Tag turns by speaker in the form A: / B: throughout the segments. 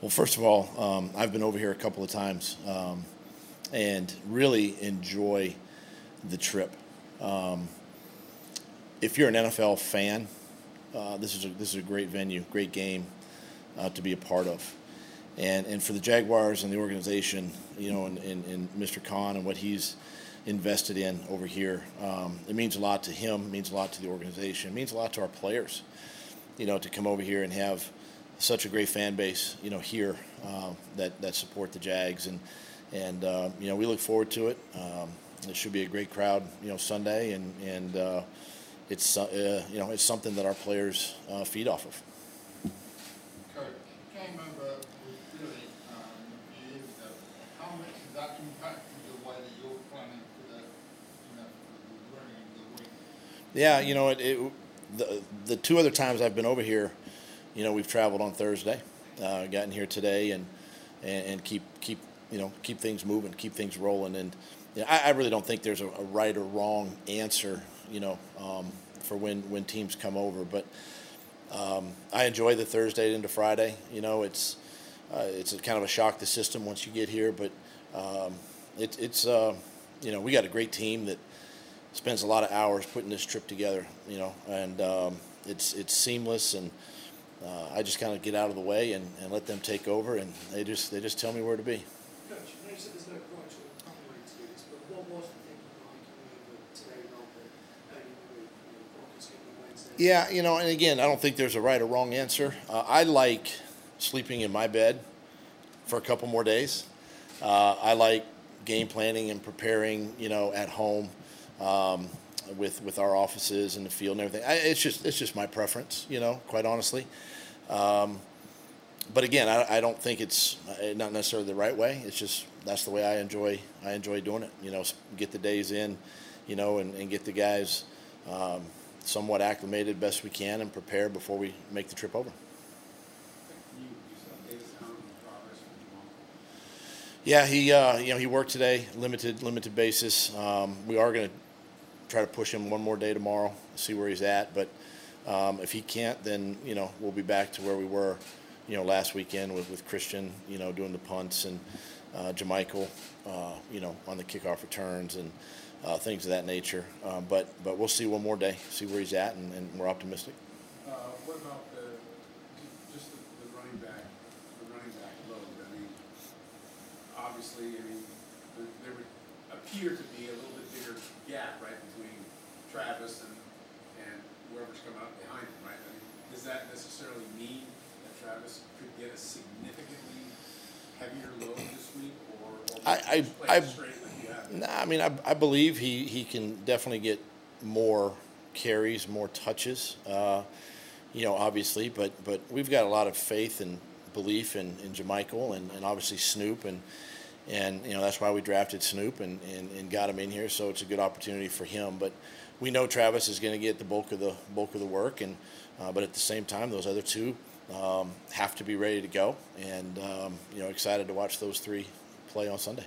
A: Well, first of all, um, I've been over here a couple of times um, and really enjoy the trip. Um, if you're an NFL fan, uh, this is a, this is a great venue, great game uh, to be a part of. And, and for the Jaguars and the organization, you know, and, and, and Mr. Khan and what he's invested in over here, um, it means a lot to him, means a lot to the organization, it means a lot to our players, you know, to come over here and have such a great fan base, you know, here uh, that, that support the Jags. And, and uh, you know, we look forward to it. Um, it should be a great crowd, you know, Sunday, and and uh, it's uh, you know it's something that our players uh, feed off of.
B: Coach, came over with Billy um, a few years ago. How much has that impacted the way that you're planning for the, you know, for the running of the week?
A: Yeah, you know, it, it, the the two other times I've been over here, you know, we've traveled on Thursday, uh, gotten here today, and, and and keep keep you know keep things moving, keep things rolling, and you know, I, I really don't think there's a, a right or wrong answer, you know, um, for when when teams come over, but um, I enjoy the Thursday into Friday. You know, it's uh, it's kind of a shock to the system once you get here, but um, it, it's uh, you know we got a great team that spends a lot of hours putting this trip together. You know, and um, it's it's seamless, and uh, I just kind of get out of the way and, and let them take over, and they just they just tell me where to be.
C: Coach, you said there's no right or wrong way to do this, but what was the thinking behind coming over today rather than early in the week, you know, Broncos game on Wednesday?
A: Yeah, you know, and again, I don't think there's a right or wrong answer. Uh, I like sleeping in my bed for a couple more days. Uh, I like game planning and preparing, you know, at home um, with with our offices and the field and everything. I, it's just it's just my preference, you know, quite honestly. Um, but again, I, I don't think it's uh, not necessarily the right way. It's just that's the way I enjoy I enjoy doing it. You know, get the days in, you know, and, and get the guys um, somewhat acclimated best we can and prepare before we make the trip over. Yeah, he uh, you know he worked today, limited limited basis. Um, we are going to try to push him one more day tomorrow, see where he's at. But um, if he can't, then you know we'll be back to where we were, you know, last weekend with, with Christian, you know, doing the punts and uh, JaMycal, uh, you know, on the kickoff returns and uh, things of that nature. Um, but but we'll see one more day, see where he's at, and, and we're optimistic.
D: Uh, what about the, just the, the running back, the running back load? I mean, obviously, I mean, there, there would appear to be a little bit bigger gap, right, between Travis and, and whoever's coming up behind him, right? I mean, does that necessarily mean that Travis could get a significantly heavier load this week, or, or
A: I- I- I-
D: like?
A: Nah, I mean, I, I believe he, he can definitely get more carries, more touches. Uh, you know, obviously, but but we've got a lot of faith and belief in in JaMycal and, and obviously Snoop and and you know that's why we drafted Snoop and, and, and got him in here. So it's a good opportunity for him. But we know Travis is going to get the bulk of the bulk of the work, and uh, but at the same time, those other two um, have to be ready to go. And um, you know, excited to watch those three play on Sunday.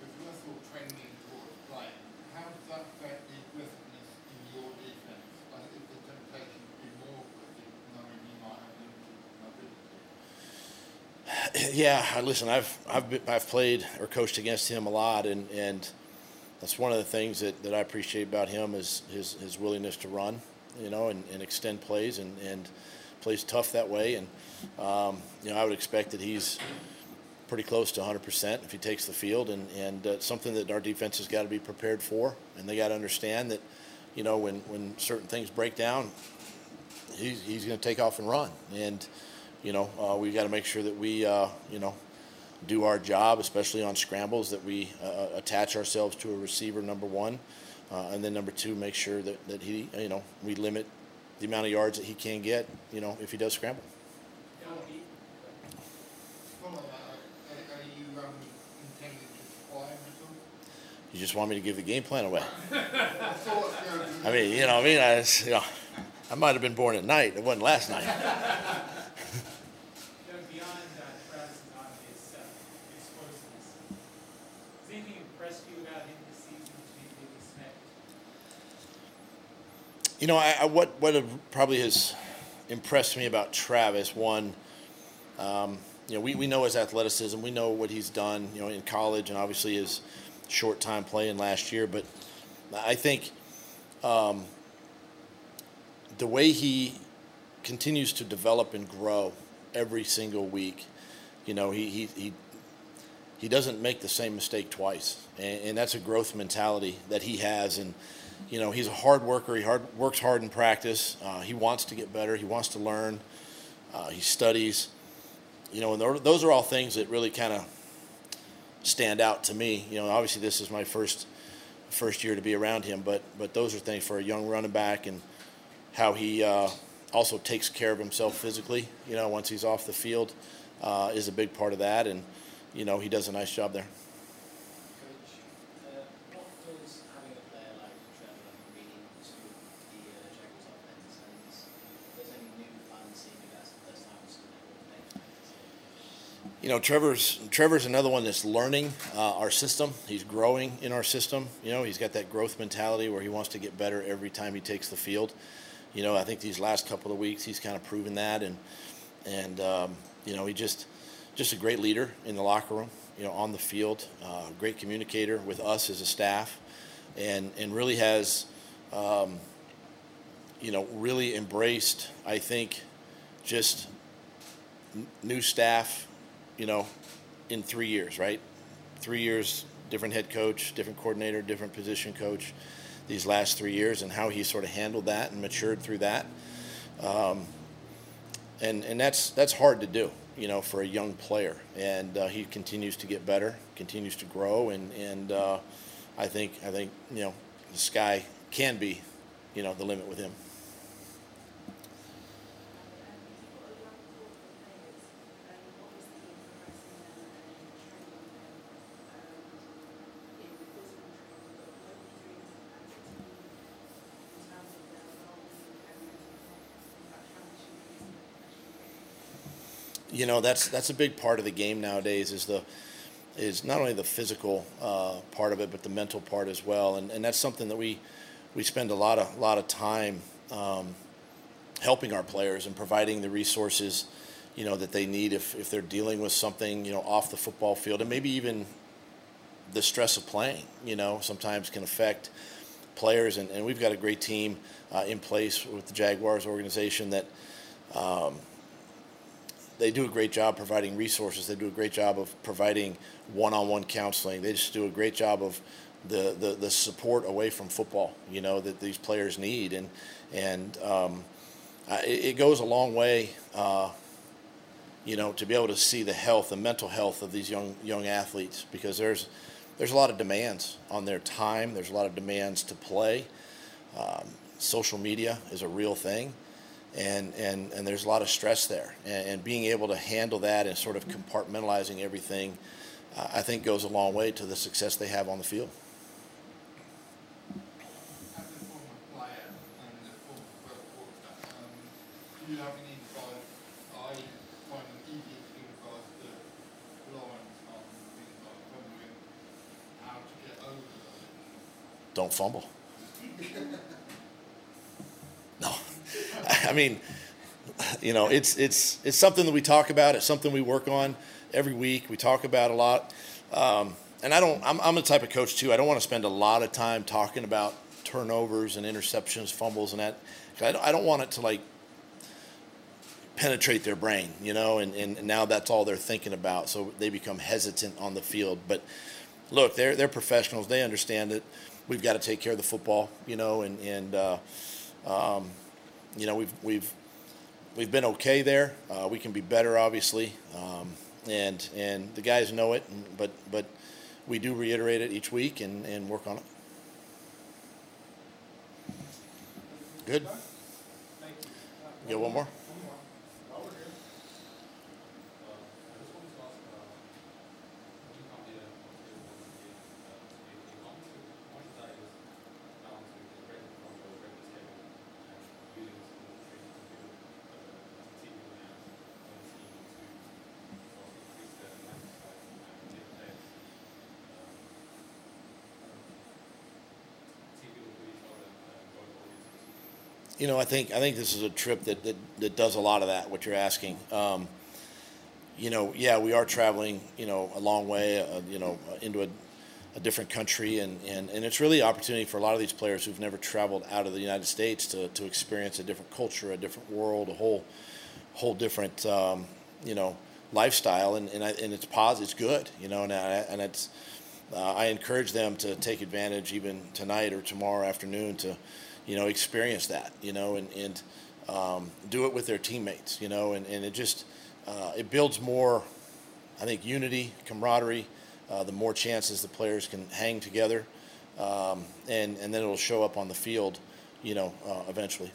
B: With Russell trending towards playing, how does that affect the aggressiveness in your defense? Like, is the temptation to be more aggressive, knowing you might have limited mobility?
A: Yeah, listen, I've I've been, I've played or coached against him a lot, and, and that's one of the things that, that I appreciate about him is his, his willingness to run, you know, and, and extend plays and, and plays tough that way. And um, you know, I would expect that he's pretty close to 100% if he takes the field, and and uh, something that our defense has got to be prepared for, and they got to understand that, you know, when when certain things break down, he's he's going to take off and run, and you know, uh, we got to make sure that we, uh, you know, do our job, especially on scrambles, that we uh, attach ourselves to a receiver, number one, uh, and then number two, make sure that, that he, you know, we limit the amount of yards that he can get, you know, if he does scramble.
B: Follow that, are, are you intending to fly him at all?
A: You just want me to give the game plan away.
B: I thought, you know,
A: I mean, you know, I mean, I, you know, I might have been born at night. It wasn't last night.
E: Doug, beyond uh, Travis's obvious uh, explosiveness, has anything impressed you about him this season that you didn't expect?
A: You know, I, I, what what probably has impressed me about Travis one, Um, you know, we, we know his athleticism. We know what he's done, you know, in college and obviously his short time playing last year. But I think um, the way he continues to develop and grow every single week, you know, he, he, he, he doesn't make the same mistake twice. And, and that's a growth mentality that he has. And, you know, he's a hard worker. He hard, works hard in practice. Uh, he wants to get better. He wants to learn. Uh, he studies. You know, and those are all things that really kind of stand out to me. You know, obviously this is my first first year to be around him, but but those are things for a young running back and how he uh, also takes care of himself physically. You know, once he's off the field, uh, is a big part of that, and you know he does a nice job there.
F: You
A: know, Trevor's Trevor's another one that's learning uh, our system. He's growing in our system. You know, he's got that growth mentality where he wants to get better every time he takes the field. You know, I think these last couple of weeks he's kind of proven that, and and um, you know he just just a great leader in the locker room. You know, on the field, uh, great communicator with us as a staff, and and really has, um, you know, really embraced. I think, just n- new staff you know, in three years, right? Three years, different head coach, different coordinator, different position coach these last three years and how he sort of handled that and matured through that. Um, and, and that's, that's hard to do, you know, for a young player. And uh, he continues to get better, continues to grow. And, and uh, I think, I think, you know, the sky can be, you know, the limit with him. You know that's that's a big part of the game nowadays is the is not only the physical uh, part of it but the mental part as well. And, and that's something that we we spend a lot of lot of time um, helping our players and providing the resources you know that they need if, if they're dealing with something you know off the football field and maybe even the stress of playing you know sometimes can affect players. And, and we've got a great team uh, in place with the Jaguars organization that um, they do a great job providing resources. They do a great job of providing one-on-one counseling. They just do a great job of the, the, the support away from football, you know, that these players need. And, and um, it, it, goes a long way, uh, you know, to be able to see the health, the mental health of these young, young athletes because there's, there's a lot of demands on their time. There's a lot of demands to play. Um, social media is a real thing and, and, and there's a lot of stress there. And, and being able to handle that and sort of compartmentalizing everything, uh, I think goes a long way to the success they have on the field. Don't fumble. I mean, you know, it's it's it's something that we talk about. It's something we work on every week. We talk about a lot, um, and I don't. I'm, I'm the type of coach too. I don't want to spend a lot of time talking about turnovers and interceptions, fumbles, and that. I don't, I don't want it to like penetrate their brain, you know, and, and now that's all they're thinking about. So they become hesitant on the field. But look, they're they're professionals. They understand it. We've got to take care of the football, you know, and and. Uh, um, you know, we've we've we've been okay there. Uh, we can be better, obviously, um, and and the guys know it. But but we do reiterate it each week and, and work on it. Good.
E: You
A: got one more?
E: One more. While we're here, uh, I just wanted to ask about, would you come here, uh, to be, uh, to be, how much, how much of that is down to the break from the regular schedule and using some of the training to do, uh, TV and on the team to, sort of increase their exercise and get players, um, TV with each other, uh, going forward into the season?
A: You know, I think I think this is a trip that, that, that does a lot of that. What you're asking, um, you know, yeah, we are traveling, you know, a long way, uh, you know, into a, a different country, and, and, and it's really an opportunity for a lot of these players who've never traveled out of the United States to, to experience a different culture, a different world, a whole whole different, um, you know, lifestyle, and and, I, and it's positive, it's good, you know, and I, and it's. Uh, I encourage them to take advantage even tonight or tomorrow afternoon to, you know, experience that, you know, and, and um, do it with their teammates, you know, and, and it just uh, it builds more, I think, unity, camaraderie. Uh, the more chances the players can hang together, um, and and then it'll show up on the field, you know, uh, eventually.